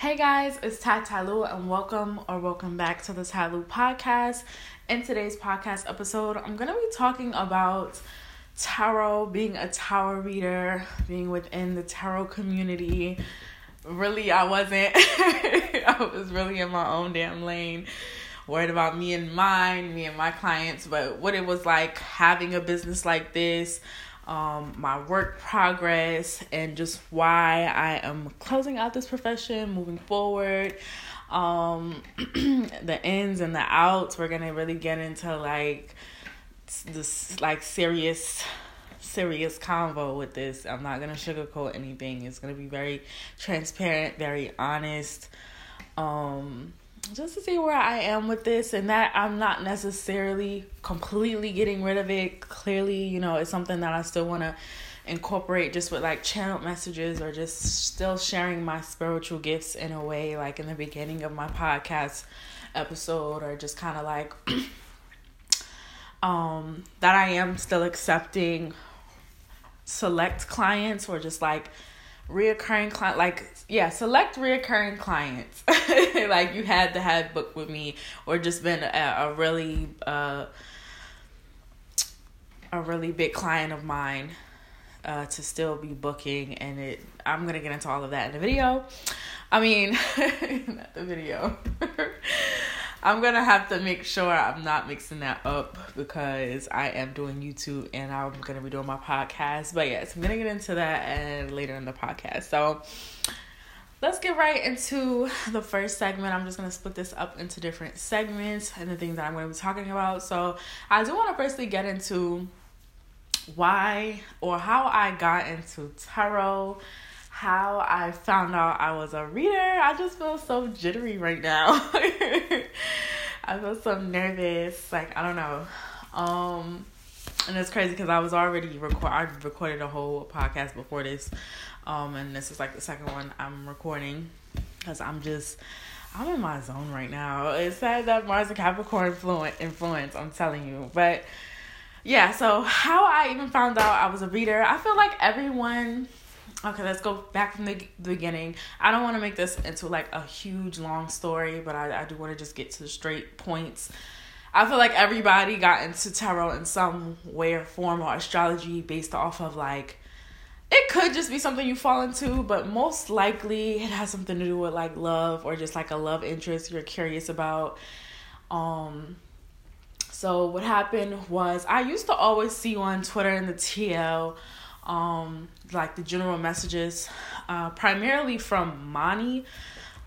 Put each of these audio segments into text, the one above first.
Hey guys, it's Ty Tyloo and welcome or welcome back to the Tyloo podcast. In today's podcast episode, I'm going to be talking about tarot, being a tarot reader, being within the tarot community. Really, I wasn't. I was really in my own damn lane, worried about me and mine, me and my clients, but what it was like having a business like this um, my work progress, and just why I am closing out this profession, moving forward, um, the ins and the outs. We're gonna really get into like this like serious serious convo with this. I'm not gonna sugarcoat anything. It's gonna be very transparent, very honest. Um just to see where I am with this and that I'm not necessarily completely getting rid of it. Clearly, you know, it's something that I still want to incorporate just with like channel messages or just still sharing my spiritual gifts in a way like in the beginning of my podcast episode or just kind of like um that I am still accepting select clients or just like reoccurring client like yeah select reoccurring clients. Like you had to have booked with me or just been a, a really uh a really big client of mine uh to still be booking and it i'm gonna get into all of that in the video. I mean not the video I'm gonna have to make sure I'm not mixing that up because I am doing YouTube and I'm gonna be doing my podcast. But yes, I'm gonna get into that and later in the podcast. So let's get right into the first segment. I'm just gonna split this up into different segments and the things that I'm gonna be talking about. So I do want to firstly get into why or how I got into tarot how I found out I was a reader. I just feel so jittery right now. I feel so nervous. Like I don't know. Um, and it's crazy because I was already record. I recorded a whole podcast before this, um, and this is like the second one I'm recording because I'm just. I'm in my zone right now. It's sad that Mars and Capricorn influence, influence, I'm telling you. But yeah, so how I even found out I was a reader, I feel like everyone okay let's go back from the, beginning. I don't want to make this into like a huge long story but i, I do want to just get to the straight points. I feel like everybody got into tarot in some way or form or astrology based off of like it could just be something you fall into but most likely it has something to do with like love or just like a love interest you're curious about. Um so what happened was i used to always see on twitter in the tl um, like the general messages, uh, primarily from Mani.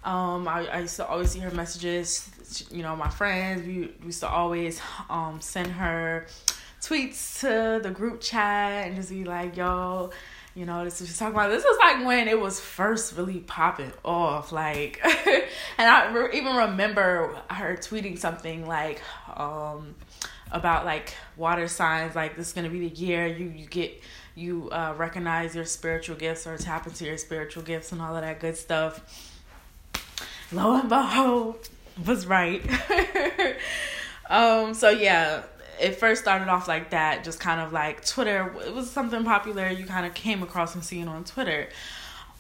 Um, I, I used to always see her messages. You know, my friends, we, we used to always um, send her tweets to the group chat and just be like, yo, you know, this is talking about. This was like when it was first really popping off, like, and I re- even remember her tweeting something like, um, about like water signs, like this is gonna be the year you you get you uh, recognize your spiritual gifts or tap into your spiritual gifts and all of that good stuff. Lo and behold, was right. um, so yeah, it first started off like that, just kind of like Twitter. It was something popular you kind of came across and seeing on Twitter.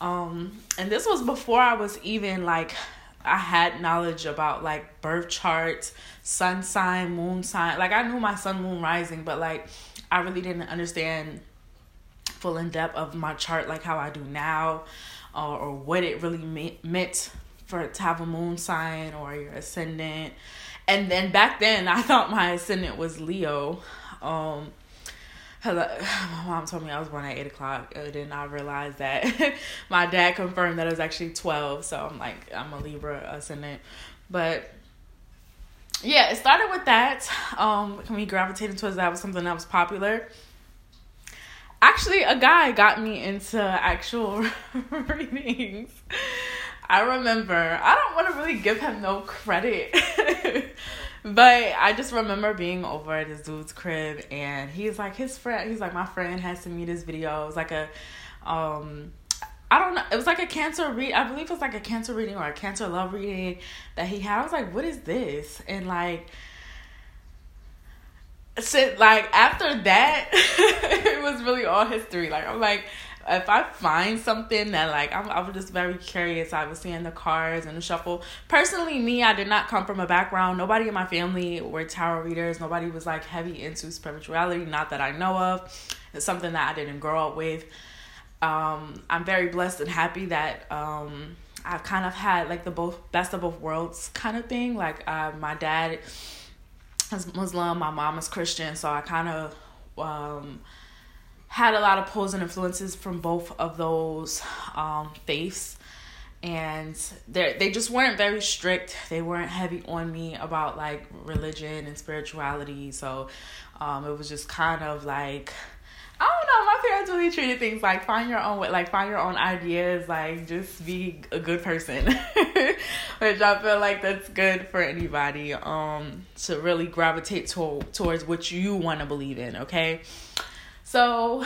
Um, and this was before I was even like I had knowledge about like birth charts, sun sign, moon sign. Like I knew my sun, moon, rising, but like I really didn't understand full in depth of my chart like how I do now, or, or what it really me- meant for to have a moon sign or your ascendant. And then back then, I thought my ascendant was Leo. Um, my mom told me I was born at eight o'clock, and then I realized that my dad confirmed that it was actually twelve. So I'm like, I'm a Libra ascendant, but yeah, it started with that. Um, we gravitated towards that was something that was popular actually a guy got me into actual readings. I remember, I don't want to really give him no credit. but I just remember being over at this dude's crib and he's like his friend he's like my friend has to meet this video. It was like a um I don't know. It was like a cancer read. I believe it was like a cancer reading or a cancer love reading that he had. I was like, "What is this?" And like, so like after that it was really all history like i'm like if I find something that like I'm, I was just very curious. I was seeing the cards and the shuffle. Personally, me, I did not come from a background. Nobody in my family were tarot readers. Nobody was like heavy into spirituality. Not that I know of. It's something that I didn't grow up with. Um, I'm very blessed and happy that um, I've kind of had like the both best of both worlds kind of thing. Like uh, my dad is Muslim, my mom is Christian, so I kind of um, had a lot of pulls and influences from both of those um, faiths. And they they just weren't very strict. They weren't heavy on me about like religion and spirituality. So um, it was just kind of like I don't know. My parents really treated things like find your own like find your own ideas, like just be a good person, which I feel like that's good for anybody. Um, to really gravitate to- towards what you want to believe in. Okay. So,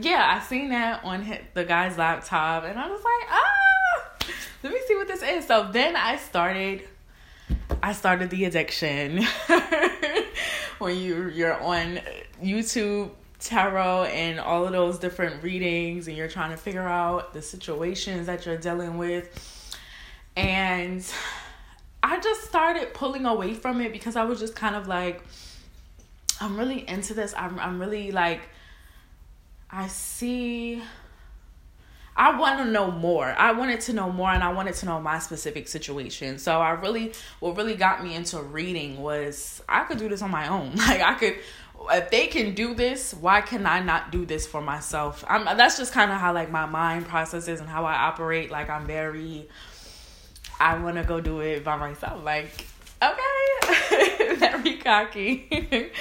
yeah, I seen that on the guy's laptop, and I was like, ah, let me see what this is. So then I started, I started the addiction. when you you're on YouTube tarot and all of those different readings and you're trying to figure out the situations that you're dealing with and I just started pulling away from it because I was just kind of like I'm really into this. I'm I'm really like I see I want to know more. I wanted to know more and I wanted to know my specific situation. So I really what really got me into reading was I could do this on my own. Like I could if they can do this, why can I not do this for myself? I'm that's just kind of how like my mind processes and how I operate. Like I'm very I want to go do it by myself. Like okay, very cocky.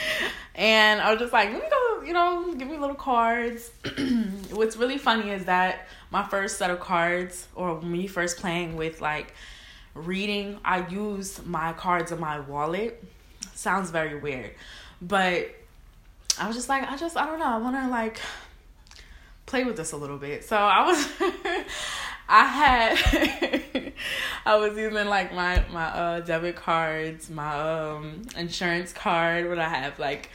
and I was just like, let me go, you know, give me little cards. What's really funny is that my first set of cards, or me first playing with like reading, I used my cards in my wallet. Sounds very weird, but I was just like, I just, I don't know, I want to like play with this a little bit. So I was, I had, I was using like my my uh debit cards, my um insurance card, what I have like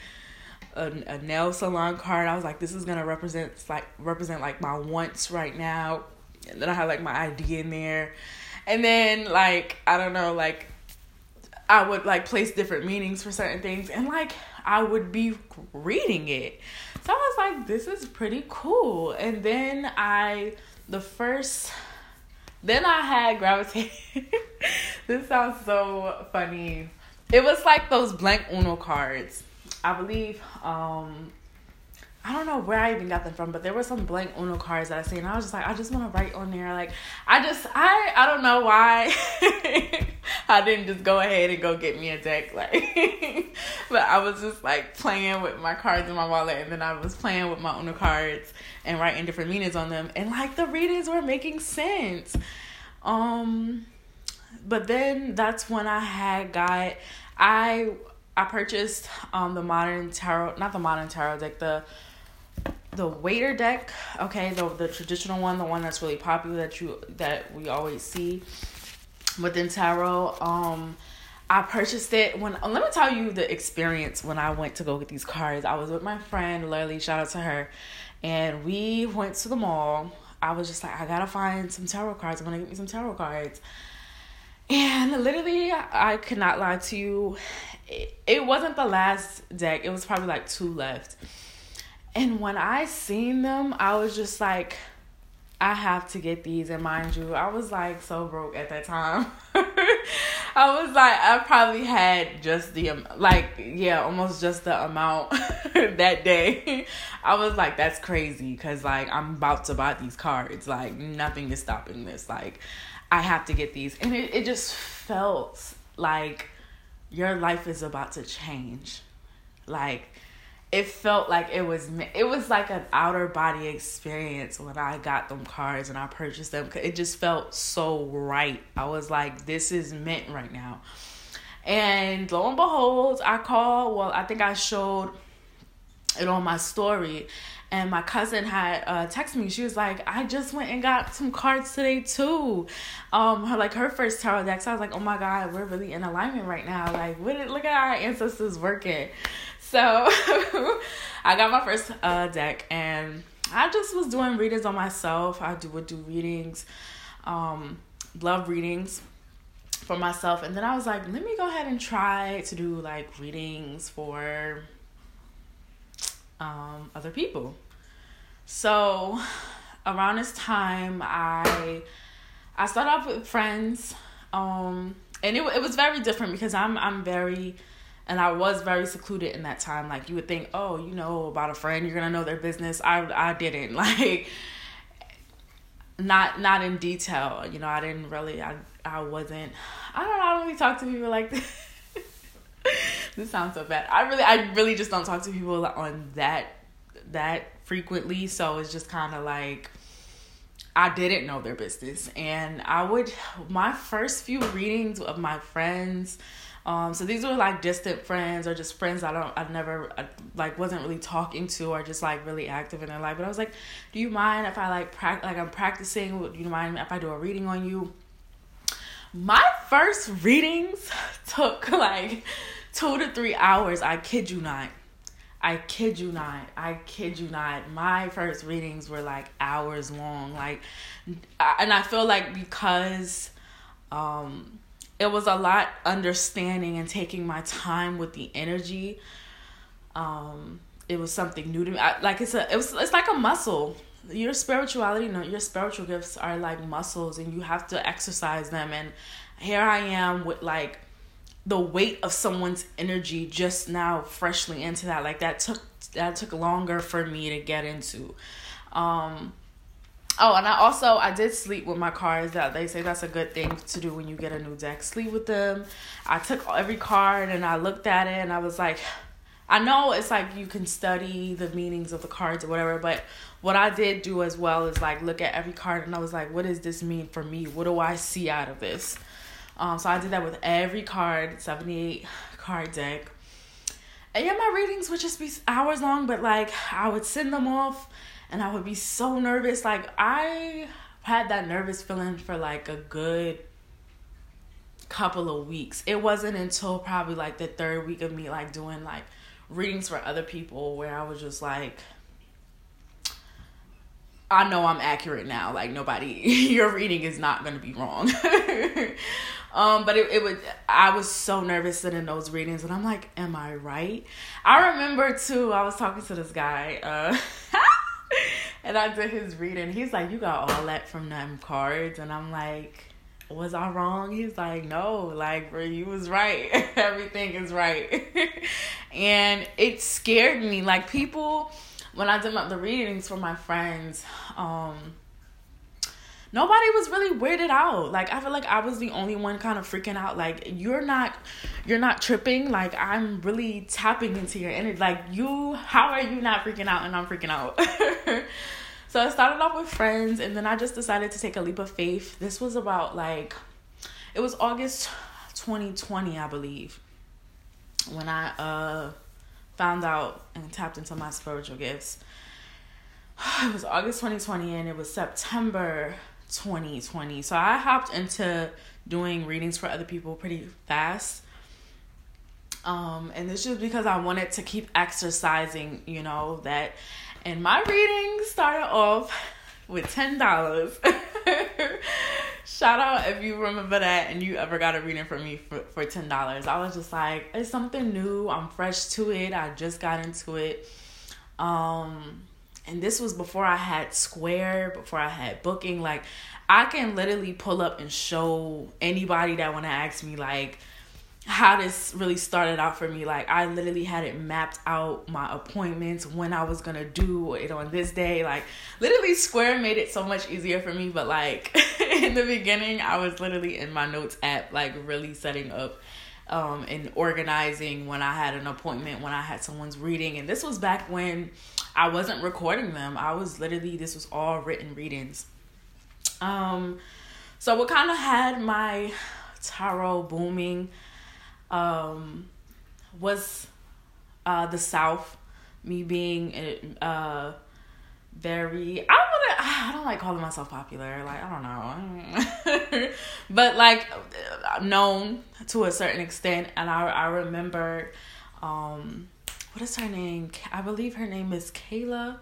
a, a nail salon card. I was like, this is gonna represent like represent like my wants right now. And then I had like my ID in there, and then like I don't know, like I would like place different meanings for certain things, and like I would be reading it. So I was like, this is pretty cool. And then I, the first, then I had gravitated. this sounds so funny. It was like those blank Uno cards. I believe um I don't know where I even got them from, but there were some blank Uno cards that I seen. I was just like, I just want to write on there. Like, I just, I, I don't know why I didn't just go ahead and go get me a deck. Like, but I was just like playing with my cards in my wallet, and then I was playing with my Uno cards and writing different meanings on them, and like the readings were making sense. Um, but then that's when I had got I I purchased um the modern tarot, not the modern tarot deck, the the waiter deck okay the the traditional one the one that's really popular that you that we always see within tarot um I purchased it when let me tell you the experience when I went to go get these cards. I was with my friend Lily, shout out to her, and we went to the mall. I was just like, I gotta find some tarot cards. I'm gonna get me some tarot cards. And literally, I could not lie to you. It, it wasn't the last deck. It was probably like two left and when I seen them, I was just like, I have to get these. And mind you, I was like so broke at that time. I was like, I probably had just the, um, like, yeah, almost just the amount that day. I was like, that's crazy because, like, I'm about to buy these cards. Like, nothing is stopping this. Like, I have to get these. And it, it just felt like your life is about to change. Like, it felt like it was it was like an outer body experience when I got them cards and I purchased them. It just felt so right. I was like, this is meant right now. And lo and behold, I called. Well, I think I showed it on my story, and my cousin had uh, texted me. She was like, "I just went and got some cards today too." Um, her like her first tarot deck. So I was like, "Oh my god, we're really in alignment right now. Like, what? Look at our ancestors working." So I got my first uh, deck and I just was doing readings on myself. I do would do readings, um, love readings for myself, and then I was like, let me go ahead and try to do like readings for um, other people. So around this time, I I started off with friends, um, and it it was very different because I'm I'm very and I was very secluded in that time. Like you would think, oh, you know about a friend, you're gonna know their business. I I didn't like not not in detail. You know, I didn't really. I I wasn't. I don't know. I don't really talk to people like this. this sounds so bad. I really I really just don't talk to people on that that frequently. So it's just kind of like. I didn't know their business, and I would my first few readings of my friends, um, so these were like distant friends or just friends I don't I've never I, like wasn't really talking to or just like really active in their life. But I was like, do you mind if I like practice like I'm practicing? Do you mind if I do a reading on you? My first readings took like two to three hours. I kid you not. I kid you not. I kid you not. My first readings were like hours long. Like, and I feel like because um it was a lot understanding and taking my time with the energy. Um, it was something new to me. I, like it's a, it was, it's like a muscle. Your spirituality, no, your spiritual gifts are like muscles, and you have to exercise them. And here I am with like the weight of someone's energy just now, freshly into that. Like that took that took longer for me to get into. Um, Oh, and I also I did sleep with my cards. That they say that's a good thing to do when you get a new deck. Sleep with them. I took every card and I looked at it and I was like, I know it's like you can study the meanings of the cards or whatever, but what I did do as well is like look at every card and I was like, what does this mean for me? What do I see out of this? Um, so I did that with every card, seventy eight card deck. And yeah, my readings would just be hours long, but like I would send them off and I would be so nervous. Like I had that nervous feeling for like a good couple of weeks. It wasn't until probably like the third week of me like doing like readings for other people where I was just like I know I'm accurate now. Like nobody your reading is not going to be wrong. um but it it would I was so nervous sitting those readings and I'm like am I right? I remember too I was talking to this guy uh and I did his reading. He's like, You got all that from them cards. And I'm like, Was I wrong? He's like, No, like, bro, you was right. Everything is right. and it scared me. Like, people, when I did my, the readings for my friends, um, nobody was really weirded out. Like I feel like I was the only one kind of freaking out. Like you're not you're not tripping. Like I'm really tapping into your energy. Like you how are you not freaking out and I'm freaking out? so I started off with friends and then I just decided to take a leap of faith. This was about like it was August 2020, I believe. When I uh found out and tapped into my spiritual gifts. It was August 2020 and it was September 2020. So I hopped into doing readings for other people pretty fast. Um, and it's just because I wanted to keep exercising, you know, that and my readings started off with ten dollars. Shout out if you remember that and you ever got a reading from me for, for ten dollars. I was just like, it's something new. I'm fresh to it. I just got into it. Um and this was before I had Square, before I had booking. Like, I can literally pull up and show anybody that want to ask me, like, how this really started out for me. Like, I literally had it mapped out my appointments, when I was gonna do it on this day. Like, literally, Square made it so much easier for me. But, like, in the beginning, I was literally in my notes app, like, really setting up um, and organizing when I had an appointment, when I had someone's reading. And this was back when I wasn't recording them. I was literally, this was all written readings. Um, so what kind of had my tarot booming um, was uh, the South, me being uh, very I wouldn't I don't like calling myself popular like I don't know but like known to a certain extent and I I remember um what is her name I believe her name is Kayla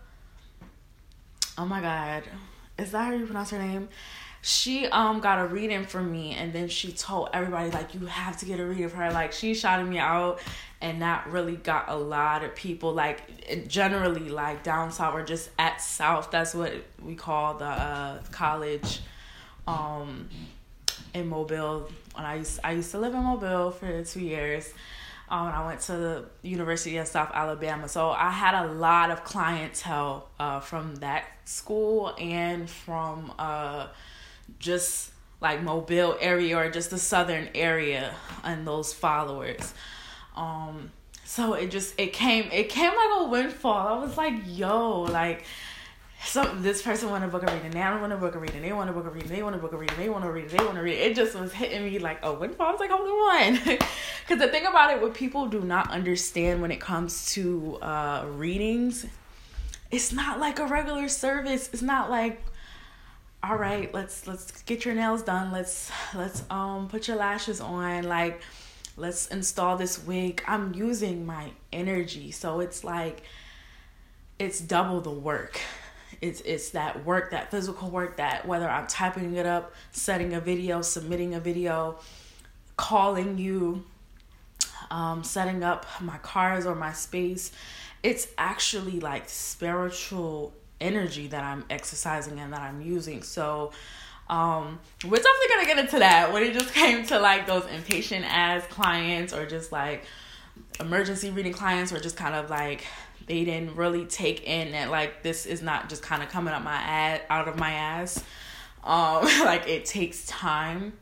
oh my god, is that how you pronounce her name? She um got a reading from me and then she told everybody like you have to get a reading of her. Like she shouted me out and that really got a lot of people like generally like down south or just at south. That's what we call the uh, college um in Mobile. When I used I used to live in Mobile for two years um, I went to the University of South Alabama. So I had a lot of clientele uh, from that school and from uh, just like Mobile area or just the southern area and those followers. Um, so it just it came it came like a windfall. I was like, yo, like so this person want to book a reading, they want to book a reading, they want to book a reading, they want to book a reading, they want to read they want to read it. Just was hitting me like a windfall. I was like, hold on. One. Because the thing about it, what people do not understand when it comes to uh, readings, it's not like a regular service. It's not like, all right, let's let's get your nails done. Let's let's um put your lashes on. Like, let's install this wig. I'm using my energy, so it's like it's double the work it's it's that work, that physical work that whether I'm typing it up, setting a video, submitting a video, calling you, um, setting up my cars or my space, it's actually like spiritual energy that I'm exercising and that I'm using. So um, we're definitely gonna get into that when it just came to like those impatient as clients or just like emergency reading clients or just kind of like they didn't really take in that like this is not just kind of coming up my ass out of my ass. Um like it takes time.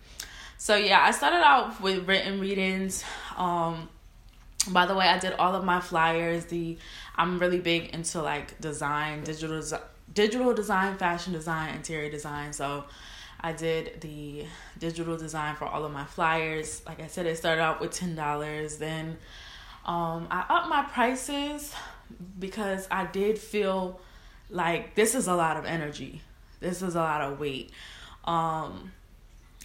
So yeah i started out with written readings. Um by the way i did all of my flyers. The i'm really big into like design digital digital design fashion design interior design. So i did the digital design for all of my flyers. Like i said it started out with $10 then um, i upped my prices because I did feel like this is a lot of energy. This is a lot of weight. Um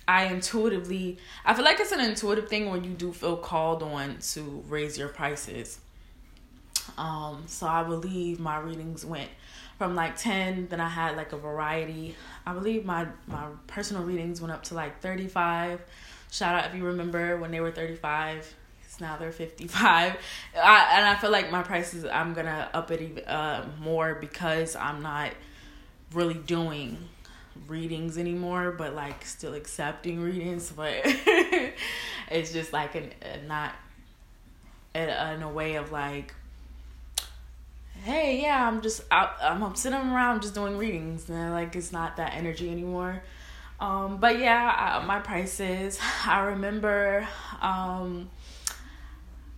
I intuitively I feel like it's an intuitive thing when you do feel called on to raise your prices. Um so I believe my readings went from like 10 then I had like a variety. I believe my my personal readings went up to like 35. Shout out if you remember when they were 35 now they're 55 I, and i feel like my prices i'm gonna up it uh, more because i'm not really doing readings anymore but like still accepting readings but it's just like an, a not in, in a way of like hey yeah i'm just out i'm sitting around just doing readings and like it's not that energy anymore. Um but yeah I, my prices i remember um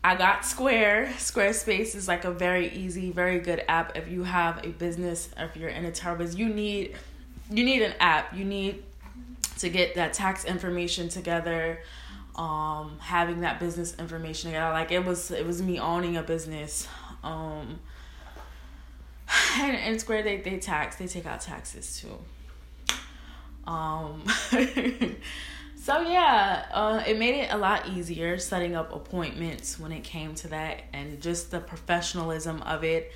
I got Square. Squarespace is like a very easy, very good app if you have a business, if you're in a business. You need you need an app. You need to get that tax information together, um, having that business information together. Like it was it was me owning a business. Um and, and Square they, they tax, they take out taxes too. Um So yeah, uh, it made it a lot easier setting up appointments when it came to that, and just the professionalism of it.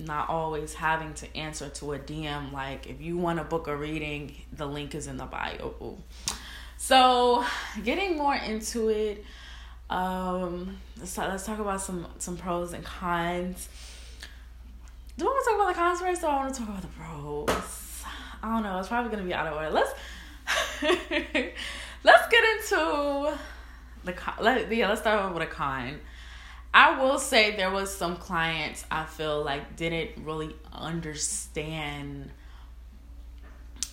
Not always having to answer to a DM. Like if you want to book a reading, the link is in the bio. So getting more into it, um, let's talk, let's talk about some some pros and cons. Do I want to talk about the cons first, or I want to talk about the pros? I don't know. It's probably gonna be out of order. Let's. let's get into the let yeah let's start with a con. I will say there was some clients I feel like didn't really understand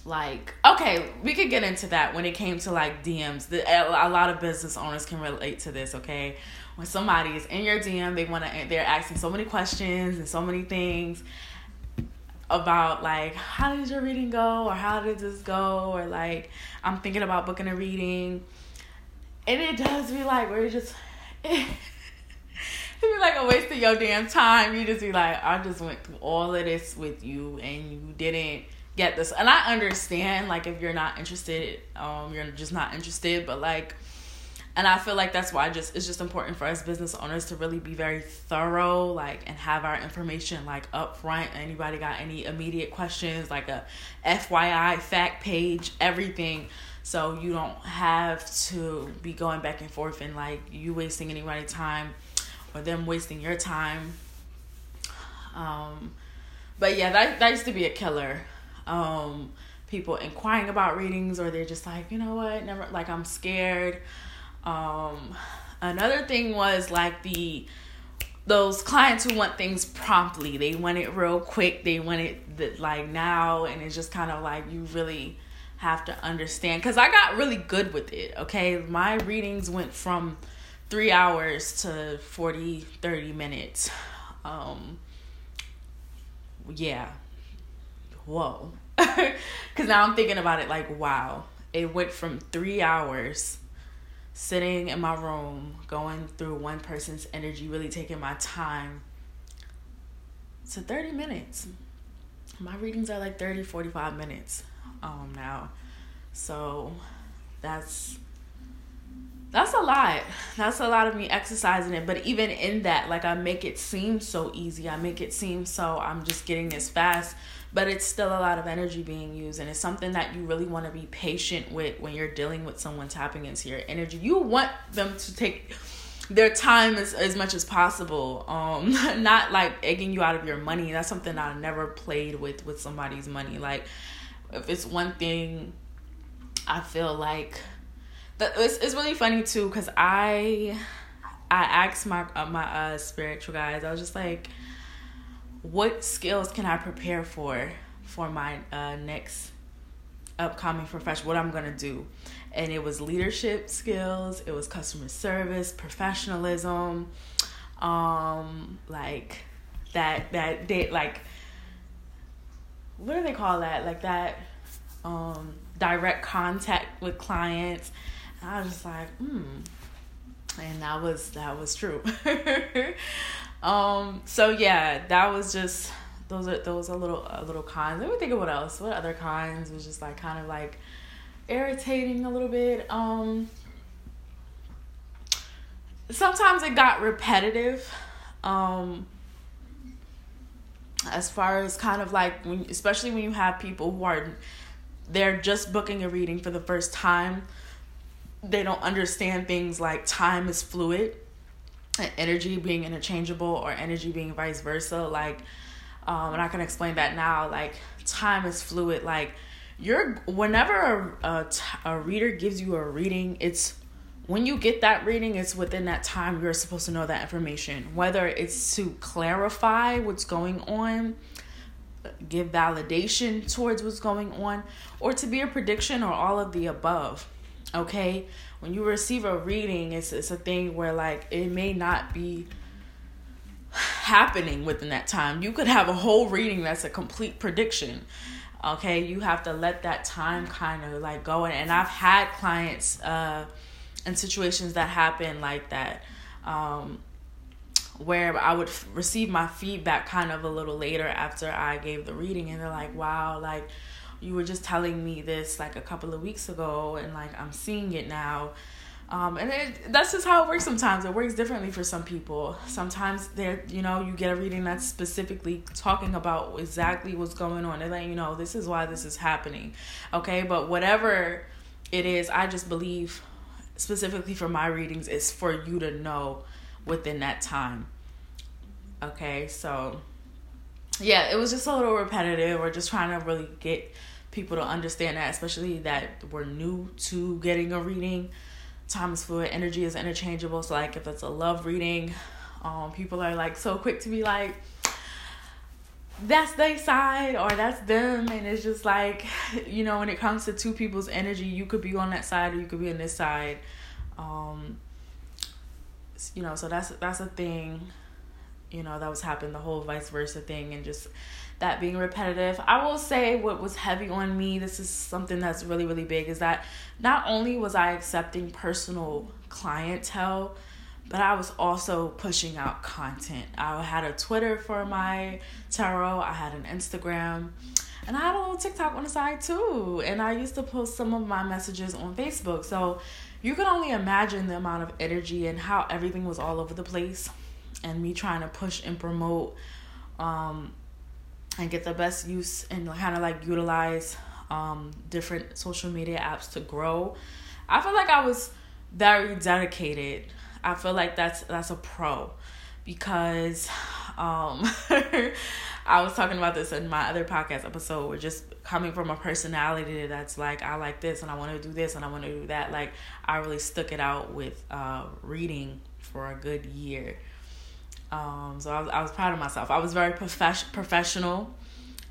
like okay we could get into that when it came to like dms the, a lot of business owners can relate to this okay when somebody is in your dm they want to they're asking so many questions and so many things about like how did your reading go or how did this go or like I'm thinking about booking a reading. And it does be like where you just it, be like a waste of your damn time. You just be like I just went through all of this with you and you didn't get this. And I understand like if you're not interested um you're just not interested but like and I feel like that's why just it's just important for us business owners to really be very thorough, like and have our information like up front. Anybody got any immediate questions, like a FYI fact page, everything. So you don't have to be going back and forth and like you wasting anybody's time or them wasting your time. Um but yeah, that that used to be a killer. Um people inquiring about readings or they're just like, you know what, never like I'm scared um, another thing was like the those clients who want things promptly. They want it real quick. They want it the, like now, and it's just kind of like you really have to understand. Cause I got really good with it. Okay, my readings went from three hours to 40, 30 minutes. Um, yeah. Whoa. Cause now I'm thinking about it like, wow, it went from three hours sitting in my room, going through one person's energy, really taking my time to 30 minutes. My readings are like 30, 45 minutes um now. So that's that's a lot. That's a lot of me exercising it. But even in that, like I make it seem so easy. I make it seem so I'm just getting this fast but it's still a lot of energy being used and it's something that you really want to be patient with when you're dealing with someone tapping into your energy. You want them to take their time as, as much as possible um not like egging you out of your money. That's something i never played with with somebody's money. Like if it's one thing i feel like that it's, it's really funny too because i i asked my uh, my uh spiritual guys i was just like what skills can I prepare for for my uh, next upcoming profession? What I'm gonna do, and it was leadership skills. It was customer service, professionalism, um, like that that they like. What do they call that? Like that, um, direct contact with clients. And I was just like, hmm, and that was that was true. Um, so yeah, that was just those are those are little a little cons. Let me think of what else. What other cons was just like kind of like irritating a little bit. Um, sometimes it got repetitive. Um, as far as kind of like when, especially when you have people who are they're just booking a reading for the first time they don't understand things like time is fluid energy being interchangeable or energy being vice versa like um and i can explain that now like time is fluid like you're whenever a, a, a reader gives you a reading it's when you get that reading it's within that time you're supposed to know that information. Whether it's to clarify what's going on give validation towards what's going on or to be a prediction or all of the above okay when you receive a reading it's it's a thing where like it may not be happening within that time. You could have a whole reading that's a complete prediction okay? You have to let that time kind of like go and i've had clients uh in situations that happen like that um where I would receive my feedback kind of a little later after I gave the reading, and they're like, "Wow, like you were just telling me this like a couple of weeks ago and like I'm seeing it now. Um, and it, that's just how it works sometimes. It works differently for some people. Sometimes there, you know, you get a reading that's specifically talking about exactly what's going on. and then you know this is why this is happening. Okay, but whatever it is, I just believe specifically for my readings is for you to know within that time. Okay, so yeah, it was just a little repetitive. We're just trying to really get people to understand that, especially that we're new to getting a reading. Time is fluid, energy is interchangeable. So like if it's a love reading, um, people are like so quick to be like, that's their side or that's them. And it's just like you know when it comes to two people's energy you could be on that side or you could be on this side. Um you know so that's that's a thing you know that was happening the whole vice versa thing and just that being repetitive. I will say what was heavy on me, this is something that's really, really big, is that not only was I accepting personal clientele, but I was also pushing out content. I had a Twitter for my tarot, I had an Instagram, and I had a little TikTok on the side too. And I used to post some of my messages on Facebook. So, you can only imagine the amount of energy and how everything was all over the place and me trying to push and promote um, and get the best use and kind of like utilize um, different social media apps to grow. I feel like I was very dedicated. I feel like that's that's a pro because um I was talking about this in my other podcast episode where just coming from a personality that's like I like this and I want to do this and I want to do that like I really stuck it out with uh reading for a good year. Um so I was I was proud of myself. I was very prof- professional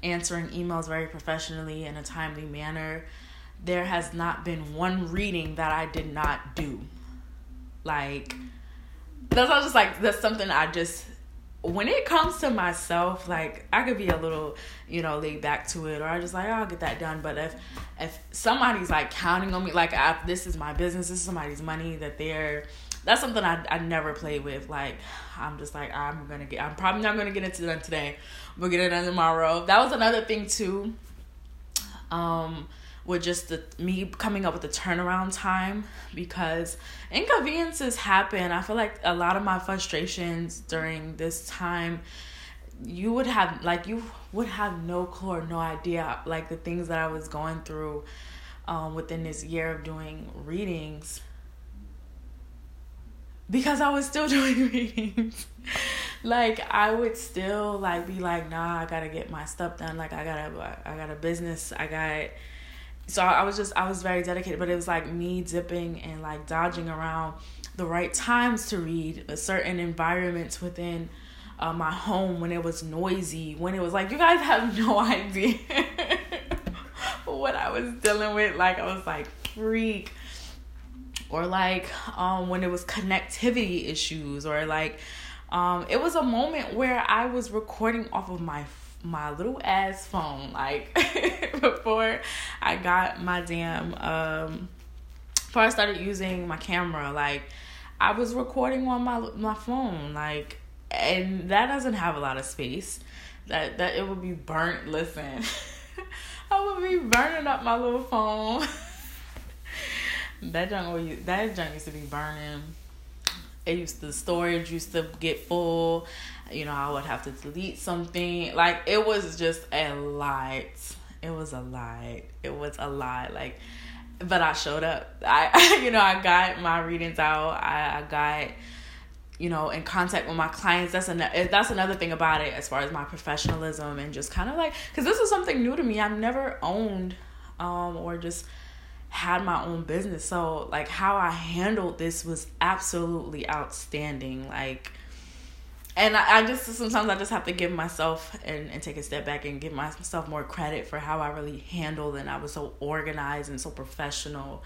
answering emails very professionally in a timely manner. There has not been one reading that I did not do. Like that's all just like that's something I just when it comes to myself, like I could be a little, you know, laid back to it, or I just like oh, I'll get that done. But if if somebody's like counting on me, like I, this is my business, this is somebody's money that they're, that's something I I never play with. Like I'm just like I'm gonna get, I'm probably not gonna get it done today. We'll get it done tomorrow. That was another thing too. Um, with just the me coming up with the turnaround time because inconveniences happen. I feel like a lot of my frustrations during this time you would have like you would have no clue or no idea like the things that I was going through um, within this year of doing readings because I was still doing readings. like I would still like be like, nah, I gotta get my stuff done. Like I gotta, I got a business. I got so I was just I was very dedicated, but it was like me dipping and like dodging around the right times to read certain environments within uh, my home when it was noisy, when it was like you guys have no idea what I was dealing with. Like I was like freak, or like um when it was connectivity issues, or like um it was a moment where I was recording off of my my little ass phone like before I got my damn um before I started using my camera like I was recording on my my phone like and that doesn't have a lot of space. That that it would be burnt listen. I would be burning up my little phone that junk that junk used to be burning it used to storage used to get full you know, I would have to delete something. Like it was just a lot. It was a lot. It was a lot. Like but I showed up. I you know, I got my readings out. I, I got you know in contact with my clients that's another that's another thing about it as far as my professionalism and just kind of like because this is something new to me i've never owned um or just had my own business. So like how i handled this was absolutely outstanding. Like and I, I, just sometimes I just have to give myself and, and take a step back and give myself more credit for how I really handled and I was so organized and so professional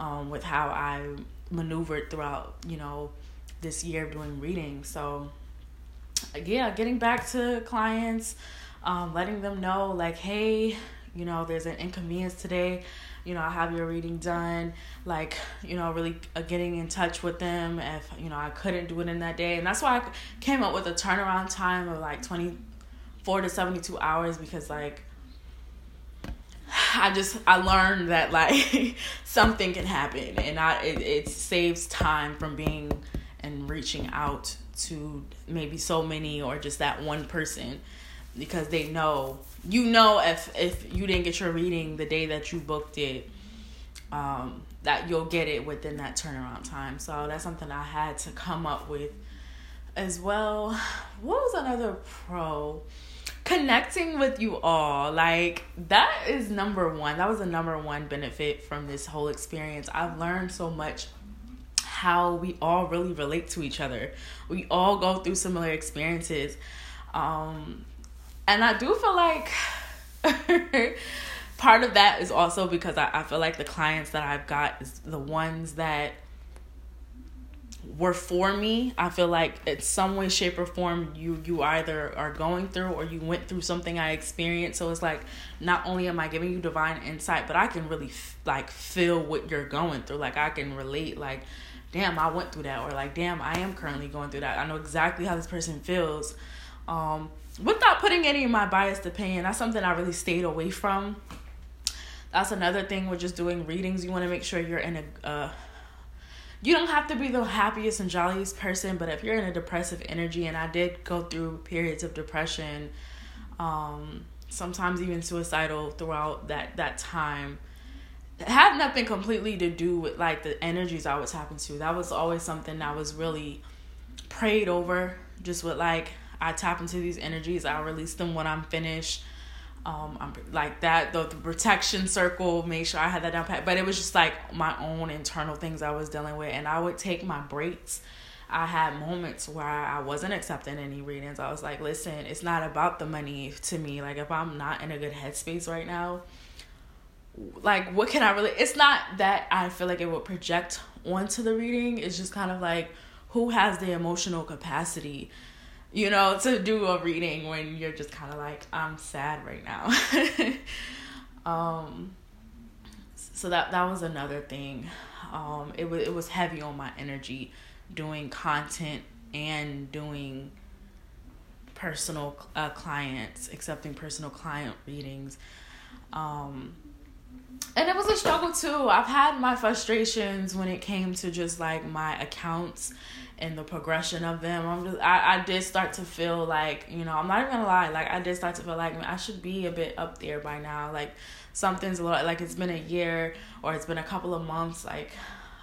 um, with how I maneuvered throughout you know this year of doing reading. So yeah, getting back to clients, um, letting them know like, hey, you know, there's an inconvenience today you know, I have your reading done, like, you know, really uh, getting in touch with them if, you know, I couldn't do it in that day. And that's why I came up with a turnaround time of like 24 to 72 hours because, like, I just I learned that like something can happen and I it, it saves time from being and reaching out to maybe so many or just that one person because they know you know if if you didn't get your reading the day that you booked it um, that you'll get it within that turnaround time. So that's something i had to come up with as well. What was another pro? Connecting with you all. Like that is number one. That was the number one benefit from this whole experience. I've learned so much how we all really relate to each other. We all go through similar experiences. Um and I do feel like part of that is also because I, I feel like the clients that I've got is the ones that were for me. I feel like in some way, shape, or form you you either are going through or you went through something I experienced. So it's like not only am I giving you divine insight, but I can really f- like feel what you're going through. Like I can relate. Like damn, I went through that, or like damn, I am currently going through that. I know exactly how this person feels. Um, without putting any of my biased opinion, that's something I really stayed away from. That's another thing with just doing readings. You want to make sure you're in a uh, you don't have to be the happiest and jolliest person, but if you're in a depressive energy, and I did go through periods of depression, um, sometimes even suicidal throughout that that time. It had nothing completely to do with like the energies I was tapping to. That was always something that was really prayed over. Just with like I tap into these energies, I release them when I'm finished. Um I'm like that the, the protection circle make sure I had that down pat but it was just like my own internal things I was dealing with and I would take my breaks. I had moments where I wasn't accepting any readings. I was like listen it's not about the money to me like if I'm not in a good headspace right now like what can I really it's not that I feel like it would project onto the reading it's just kind of like who has the emotional capacity you know, to do a reading when you're just kind of like, I'm sad right now. um, so that that was another thing. Um, it was it was heavy on my energy doing content and doing personal uh, clients, accepting personal client readings. Um, and it was a struggle too. I've had my frustrations when it came to just like my accounts and the progression of them. I'm just I, I did start to feel like, you know, I'm not even gonna lie, like I did start to feel like I should be a bit up there by now. Like something's a lot like it's been a year or it's been a couple of months, like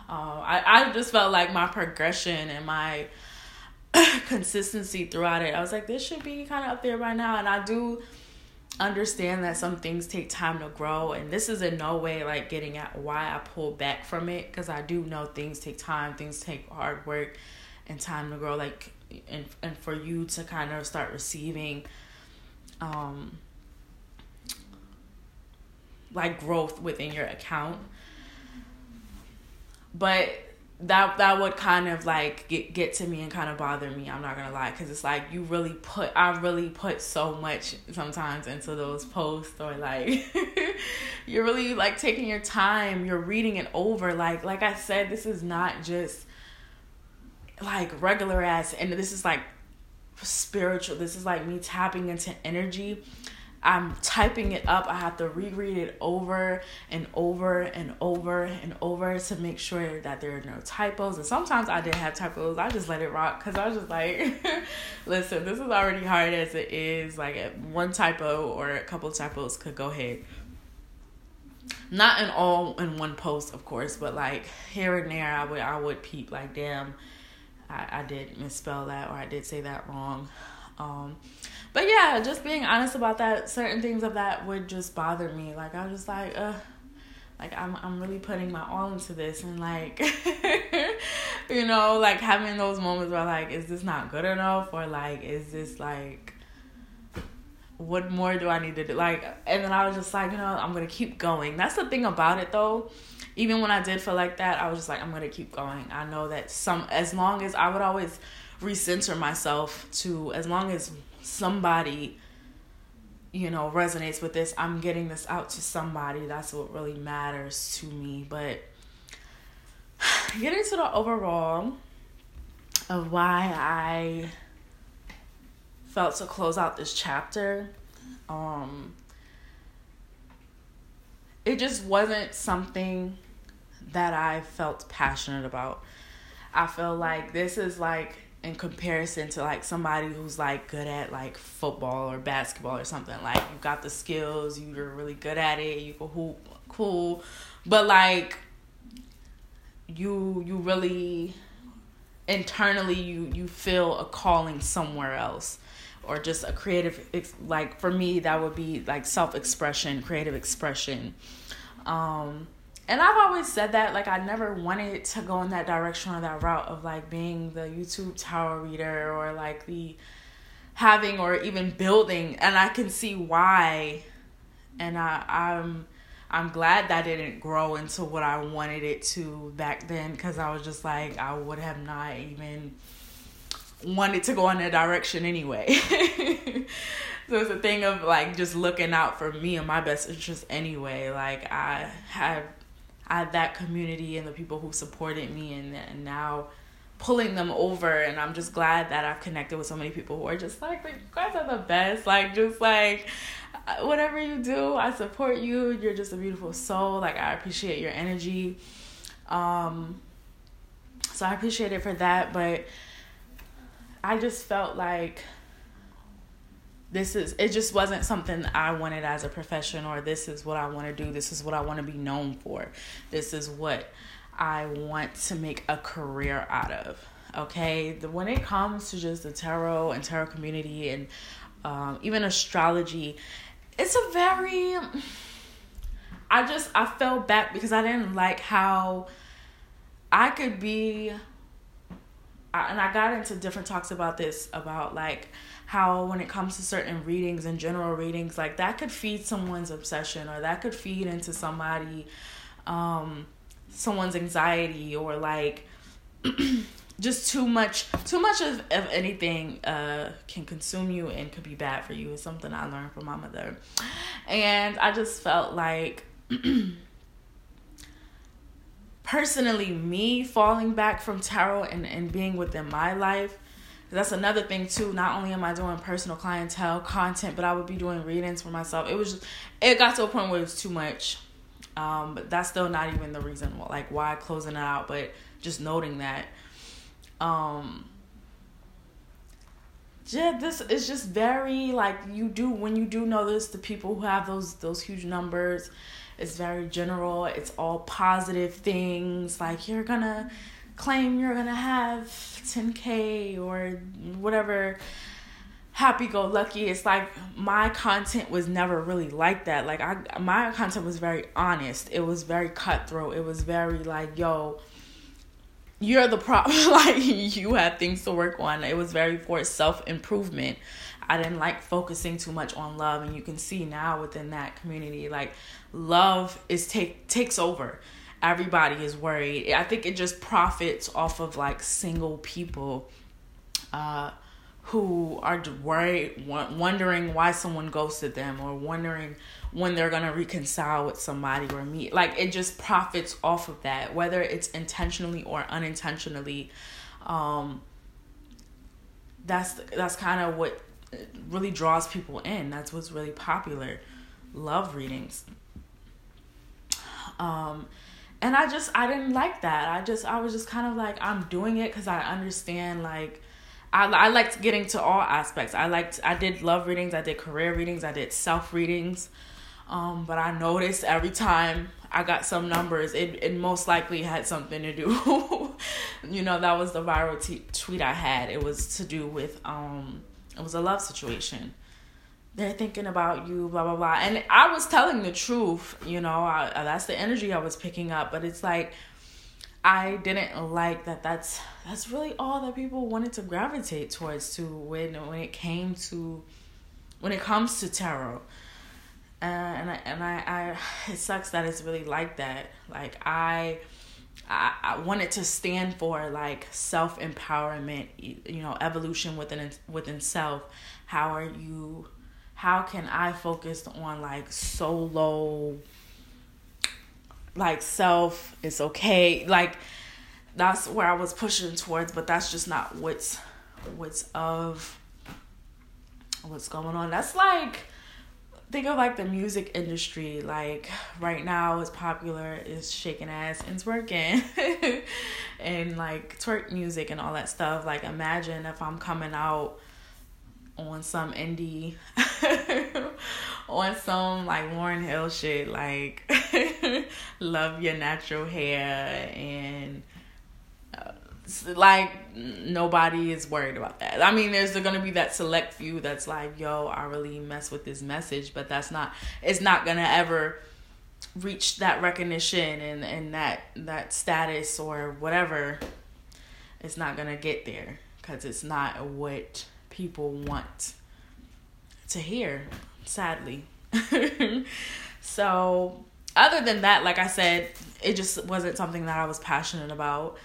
uh, I, I just felt like my progression and my consistency throughout it. I was like, this should be kind of up there by now. And I do understand that some things take time to grow and this is in no way like getting at why I pull back from it because I do know things take time, things take hard work and time to grow like and and for you to kind of start receiving um like growth within your account but that that would kind of like get get to me and kind of bother me. I'm not gonna lie, because it's like you really put I really put so much sometimes into those posts or like you're really like taking your time. You're reading it over. Like like I said, this is not just like regular ass, and this is like spiritual. This is like me tapping into energy I'm typing it up. I have to reread it over and over and over and over to make sure that there are no typos. And sometimes I did have typos. I just let it rock because I was just like, listen, this is already hard as it is. Like one typo or a couple typos could go ahead. Not in all in one post, of course, but like here and there, I would I would peep like, damn, I, I did misspell that or I did say that wrong. Um, but yeah, just being honest about that, certain things of that would just bother me. Like I was just like, uh, like I'm I'm really putting my all into this and like you know, like having those moments where like, is this not good enough or like is this like what more do I need to do? Like and then I was just like, you know, I'm gonna keep going. That's the thing about it though. Even when I did feel like that, I was just like, I'm gonna keep going. I know that some as long as I would always recenter myself to as long as somebody you know resonates with this i'm getting this out to somebody that's what really matters to me but getting to the overall of why i felt to close out this chapter um it just wasn't something that i felt passionate about. I feel like this is like in comparison to like somebody who's like good at like football or basketball or something like you got the skills you're really good at it you can hoop cool but like you you really internally you you feel a calling somewhere else or just a creative like for me that would be like self-expression creative expression. Um and I've always said that like I never wanted to go in that direction or that route of like being the YouTube tarot reader or like the having or even building and I can see why. And I I'm I'm glad that didn't grow into what I wanted it to back then cuz I was just like I would have not even wanted to go in that direction anyway. so it's a thing of like just looking out for me and my best interest anyway. Like I had I had that community and the people who supported me and, and now pulling them over. And I'm just glad that I've connected with so many people who are just like, like you guys are the best. Like just like uh, whatever you do I support you. You're just a beautiful soul. Like I appreciate your energy. Um so I appreciate it for that, but I just felt like this is it just wasn't something I wanted as a profession or this is what I want to do. This is what I want to be known for. This is what I want to make a career out of. Okay, the, when it comes to just the tarot and tarot community and um, even astrology, it's a very. I just I fell back because I didn't like how I could be. I, and I got into different talks about this about like how when it comes to certain readings and general readings like that could feed someone's obsession or that could feed into somebody um someone's anxiety or like just too much too much of, of anything uh can consume you and could be bad for you is something i learned from my mother. And i just felt like personally me falling back from tarot and, and being within my life that's another thing too. Not only am i doing personal clientele content but i would be doing readings for myself. It was just, it got to a point where it was too much. Um, but that's still not even the reason like why closing it out but just noting that. Um yeah this is just very like you do when you do notice the people who have those those huge numbers it's very general. It's all positive things. Like you're gonna claim you're gonna have 10k or whatever happy go lucky it's like my content was never really like that. Like i my content was very honest. It was very cutthroat. It was very like yo you're the problem. Like you had things to work on. It was very for self improvement i didn't like focusing too much on love and you can see now within that community like love is take takes over everybody is worried i think it just profits off of like single people uh who are worried, wondering why someone ghosted them, or wondering when they're gonna reconcile with somebody or meet. Like it just profits off of that, whether it's intentionally or unintentionally. Um, that's that's kind of what really draws people in. That's what's really popular. Love readings. Um, and I just I didn't like that. I just I was just kind of like I'm doing it because I understand like I, I liked getting to all aspects. I liked I did love readings, I did career readings, I did self readings. Um, but I noticed every time I got some numbers, it, it most likely had something to do. you know, that was the viral t- tweet I had. It was to do with um, it was a love situation. They're thinking about you, blah blah blah, and I was telling the truth. You know, I, that's the energy I was picking up. But it's like I didn't like that. That's that's really all that people wanted to gravitate towards to when when it came to when it comes to tarot. Uh, and I and I, I it sucks that it's really like that. Like I I, I wanted to stand for like self empowerment, you know, evolution within within self. How are you? How can I focus on like solo like self it's okay like that's where i was pushing towards but that's just not what's what's of what's going on that's like think of like the music industry. Like right now is popular is shaking ass and twerking. And like twerk music and all that stuff. Like imagine if i'm coming out on some indie on some like Lauryn Hill shit. Like love your natural hair and uh, like nobody is worried about that. I mean, there's gonna be that select few that's like, yo, I really mess with this message, but that's not. It's not gonna ever reach that recognition and and that that status or whatever. It's not gonna get there because it's not what people want to hear, sadly. so, other than that, like I said, it just wasn't something that I was passionate about.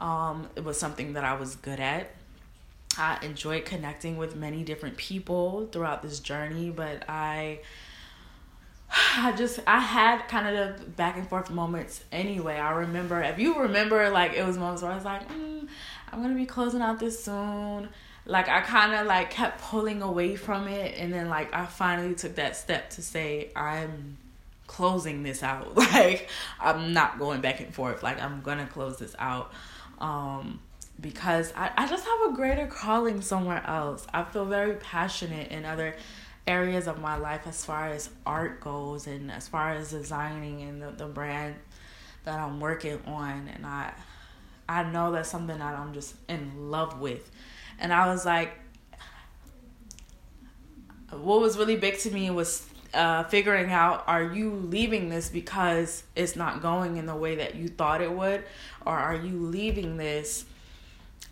Um, it was something that I was good at. I enjoyed connecting with many different people throughout this journey, but I I just I had kind of the back and forth moments anyway. I remember if you remember like it was moments where I was like, mm, I'm gonna be closing out this soon like I kind of like kept pulling away from it and then like I finally took that step to say I'm closing this out. Like I'm not going back and forth. Like I'm gonna close this out. Um because I, I just have a greater calling somewhere else. I feel very passionate in other areas of my life as far as art goes and as far as designing and the, the brand that I'm working on and I I know that's something that I'm just in love with. And I was like what was really big to me was uh, figuring out are you leaving this because it's not going in the way that you thought it would? Or are you leaving this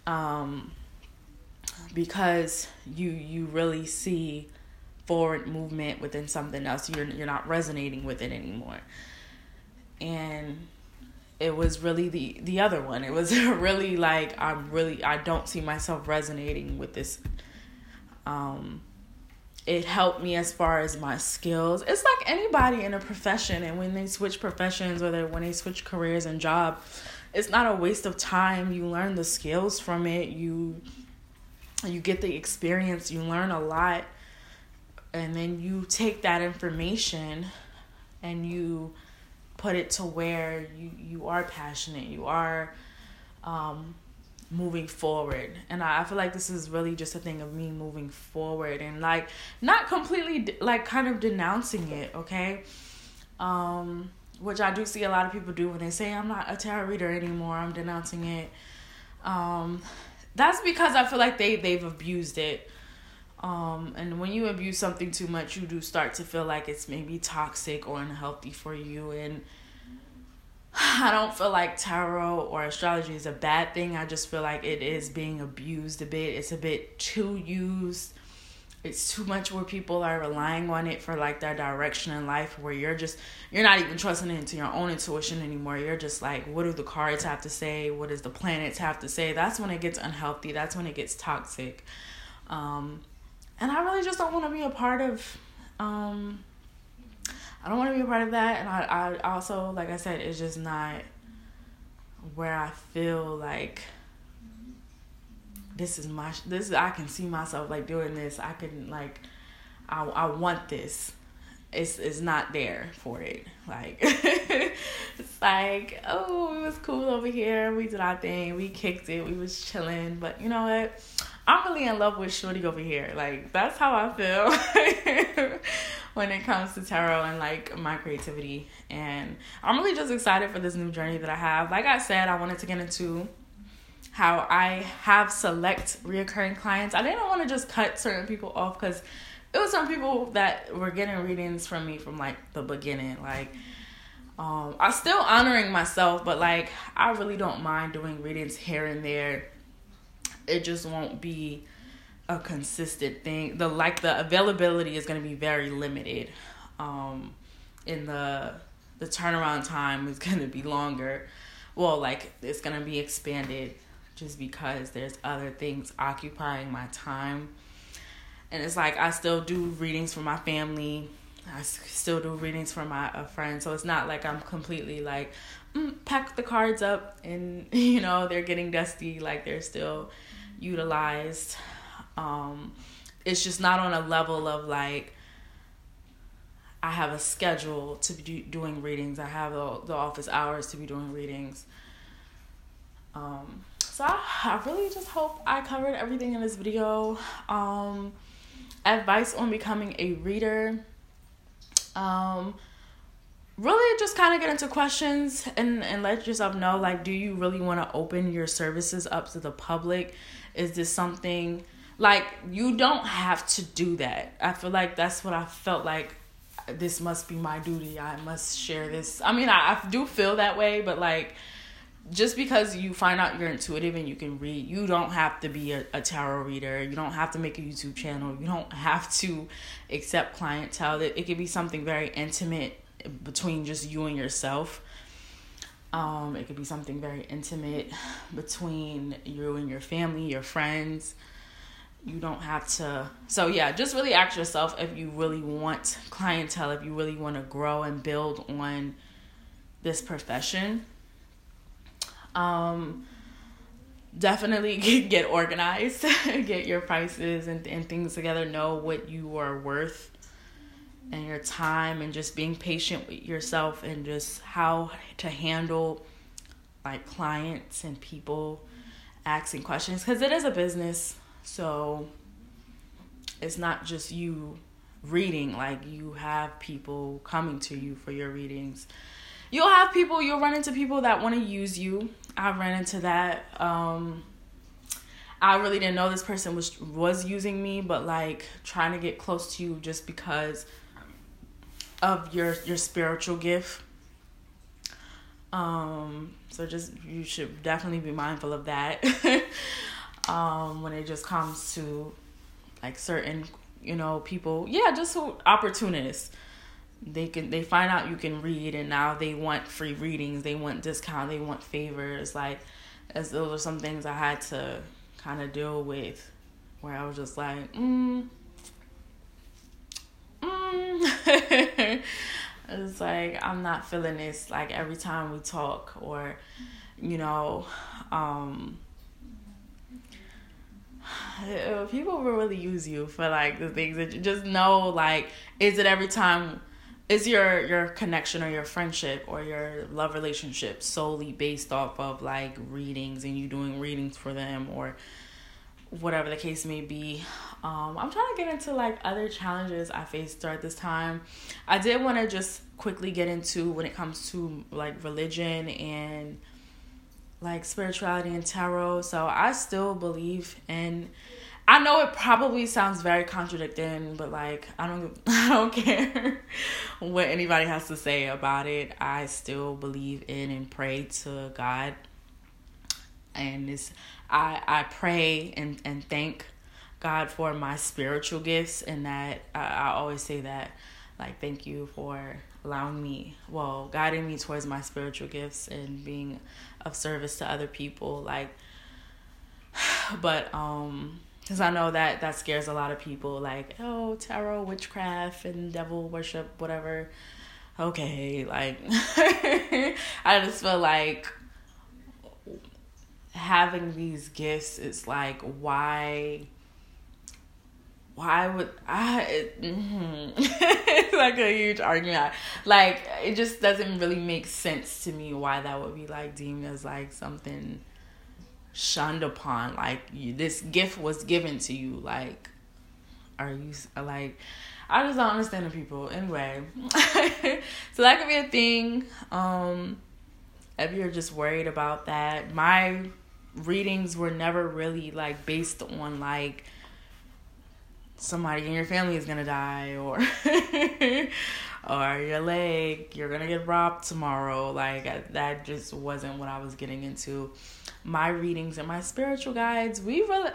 um, because you you really see forward movement within something else? You're you're not resonating with it anymore. And it was really the the other one. It was really like i'm really i don't see myself resonating with this um it helped me as far as my skills. It's like anybody in a profession, and when they switch professions or they, when they switch careers and job, it's not a waste of time. You learn the skills from it. You you get the experience. You learn a lot, and then you take that information and you put it to where you you are passionate. You are um, moving forward. And I, I feel like this is really just a thing of me moving forward and like not completely like kind of denouncing it okay? Um which i do see a lot of people do when they say i'm not a tarot reader anymore i'm denouncing it. Um that's because i feel like they they've abused it. Um and when you abuse something too much you do start to feel like it's maybe toxic or unhealthy for you. And I don't feel like tarot or astrology is a bad thing. I just feel like it is being abused a bit. It's a bit too used. It's too much where people are relying on it for like their direction in life where you're just you're not even trusting into your own intuition anymore. You're just like what do the cards have to say? What does the planets have to say? That's when it gets unhealthy. That's when it gets toxic. Um and I really just don't want to be a part of um I don't want to be a part of that. And I, I also, like I said, it's just not where I feel like this is my this I can see myself like doing this. I can like I I want this. It's it's not there for it. Like it's like, oh, it was cool over here. We did our thing. We kicked it. We was chilling. But you know what? I'm really in love with Shorty over here. Like that's how I feel when it comes to tarot and like my creativity. And I'm really just excited for this new journey that I have. Like I said, I wanted to get into how I have select reoccurring clients. I didn't want to just cut certain people off because it was some people that were getting readings from me from like the beginning. Like um, I'm still honoring myself, but like I really don't mind doing readings here and there it just won't be a consistent thing. The like the availability is going to be very limited. Um, in the the turnaround time is going to be longer. Well, like it's going to be expanded just because there's other things occupying my time. And it's like I still do readings for my family. I still do readings for my a friend. So it's not like I'm completely like mm, pack the cards up and you know they're getting dusty. Like they're still utilized. Um, it's just not on a level of like I have a schedule to be doing readings. I have the, the office hours to be doing readings. Um, so I, I really just hope I covered everything in this video. Um, advice on becoming a reader. Um, really just kind of get into questions and and let yourself know like do you really want to open your services up to the public is this something like you don't have to do that? I feel like that's what I felt like this must be my duty. I must share this. I mean, I, I do feel that way, but like just because you find out you're intuitive and you can read, you don't have to be a, a, tarot reader. You don't have to make a YouTube channel. You don't have to accept clientele. It, it could be something very intimate between just you and yourself. Um, it could be something very intimate between you and your family, your friends. You don't have to. So, yeah, just really ask yourself if you really want clientele, if you really want to grow and build on this profession. Um, definitely get organized, get your prices and, and things together, know what you are worth and your time and just being patient with yourself and just how to handle like clients and people asking questions because it is a business so it's not just you reading like you have people coming to you for your readings. You'll have people you'll run into people that want to use you. I ran into that um i really didn't know this person was was using me but like trying to get close to you just because of your your spiritual gift. Um so just you should definitely be mindful of that um when it just comes to like certain you know people yeah just opportunists. They can they find out you can read and now they want free readings. They want discount they want favors. Like as those are some things i had to kind of deal with where i was just like mm, mm. it's like i'm not feeling this like every time we talk or you know um people will really use you for like the things that you just know like is it every time is your your connection or your friendship or your love relationship solely based off of like readings and you doing readings for them or whatever the case may be? Um i'm trying to get into like other challenges i faced throughout this time. I did want to just quickly get into when it comes to like religion and like spirituality and tarot. So I still believe in I know it probably sounds very contradicting, but like I don't I don't care what anybody has to say about it. I still believe in and pray to God. And this I I pray and and thank God for my spiritual gifts and that I, I always say that like thank you for allowing me well guiding me towards my spiritual gifts and being of service to other people like but um because i know that that scares a lot of people like oh tarot witchcraft and devil worship whatever. Okay like i just feel like having these gifts it's like why why would I? It, mm-hmm. it's like a huge argument. Like it just doesn't really make sense to me why that would be like deemed as like something shunned upon. Like you, this gift was given to you. Like, are you like? I just don't understand the people. Anyway, so that could be a thing. Um, if you're just worried about that, my readings were never really like based on like somebody in your family is gonna die or or your leg you're gonna get robbed tomorrow. Like that just wasn't what i was getting into. My readings and my spiritual guides we really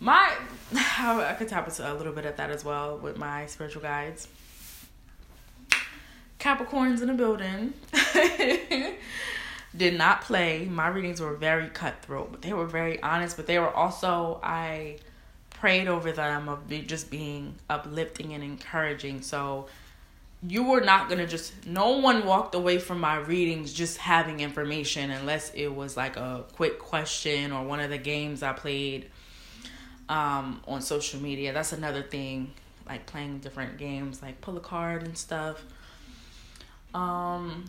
my i could tap into a little bit of that as well with my spiritual guides. Capricorns in the building. Did not play. My readings were very cutthroat but they were very honest but they were also i prayed over them of just being uplifting and encouraging. So you were not going to just no one walked away from my readings just having information unless it was like a quick question or one of the games I played um, on social media. That's another thing like playing different games like pull a card and stuff. Um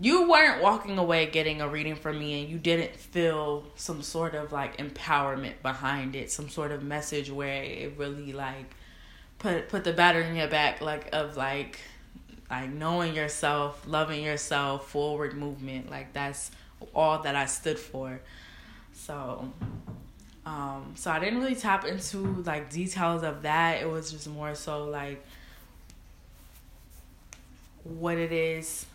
you weren't walking away getting a reading from me and you didn't feel some sort of like empowerment behind it some sort of message where it really like put put the batter in your back like of like like knowing yourself loving yourself forward movement. Like that's all that i stood for. So um so i didn't really tap into like details of that. It was just more so like what it is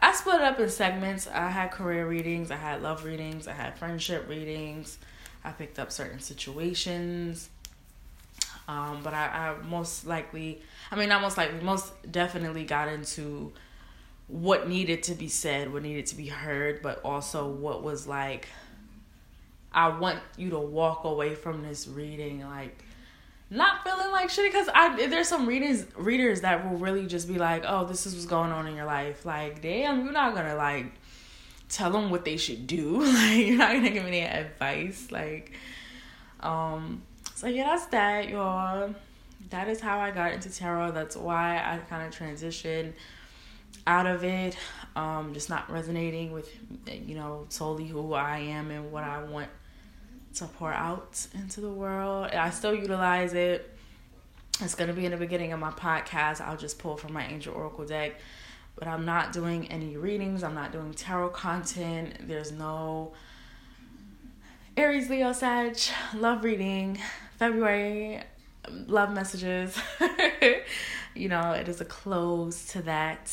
I split it up in segments. I had career readings, I had love readings, I had friendship readings. I picked up certain situations. Um, but I, I most likely, I mean, not most likely, most definitely got into what needed to be said, what needed to be heard, but also what was like, I want you to walk away from this reading like not feeling like shitty because I there's some readers readers that will really just be like, oh, this is what's going on in your life. Like, damn, you're not gonna like tell them what they should do. Like, you're not gonna give any advice. Like, um, so yeah, that's that, y'all. that is how I got into tarot. That's why I kind of transitioned out of it. Um, just not resonating with, you know, solely who I am and what I want to pour out into the world. I still utilize it. It's going to be in the beginning of my podcast. I'll just pull from my Angel Oracle deck. But I'm not doing any readings. I'm not doing tarot content. There's no Aries, Leo, Sag, love reading, February, love messages. you know, it is a close to that.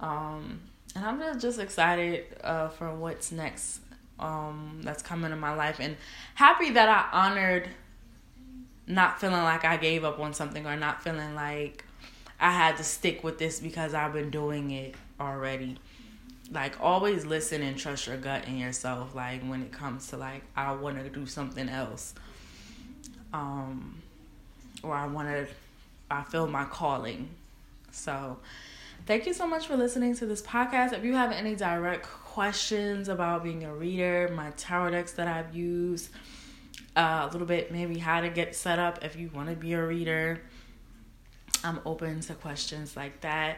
Um, and I'm just excited uh, for what's next um, that's coming in my life. And happy that I honored not feeling like I gave up on something or not feeling like I had to stick with this because I've been doing it already. Like always listen and trust your gut and yourself like when it comes to like i want to do something else. Um or i want to i feel my calling. So thank you so much for listening to this podcast. If you have any direct questions about being a reader my tarot decks that i've used uh, a little bit maybe how to get set up if you want to be a reader i'm open to questions like that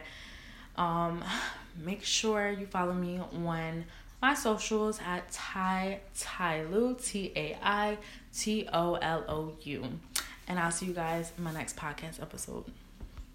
um make sure you follow me on my socials at Tai Tailou, T A I T O L O U. And I'll see you guys in my next podcast episode.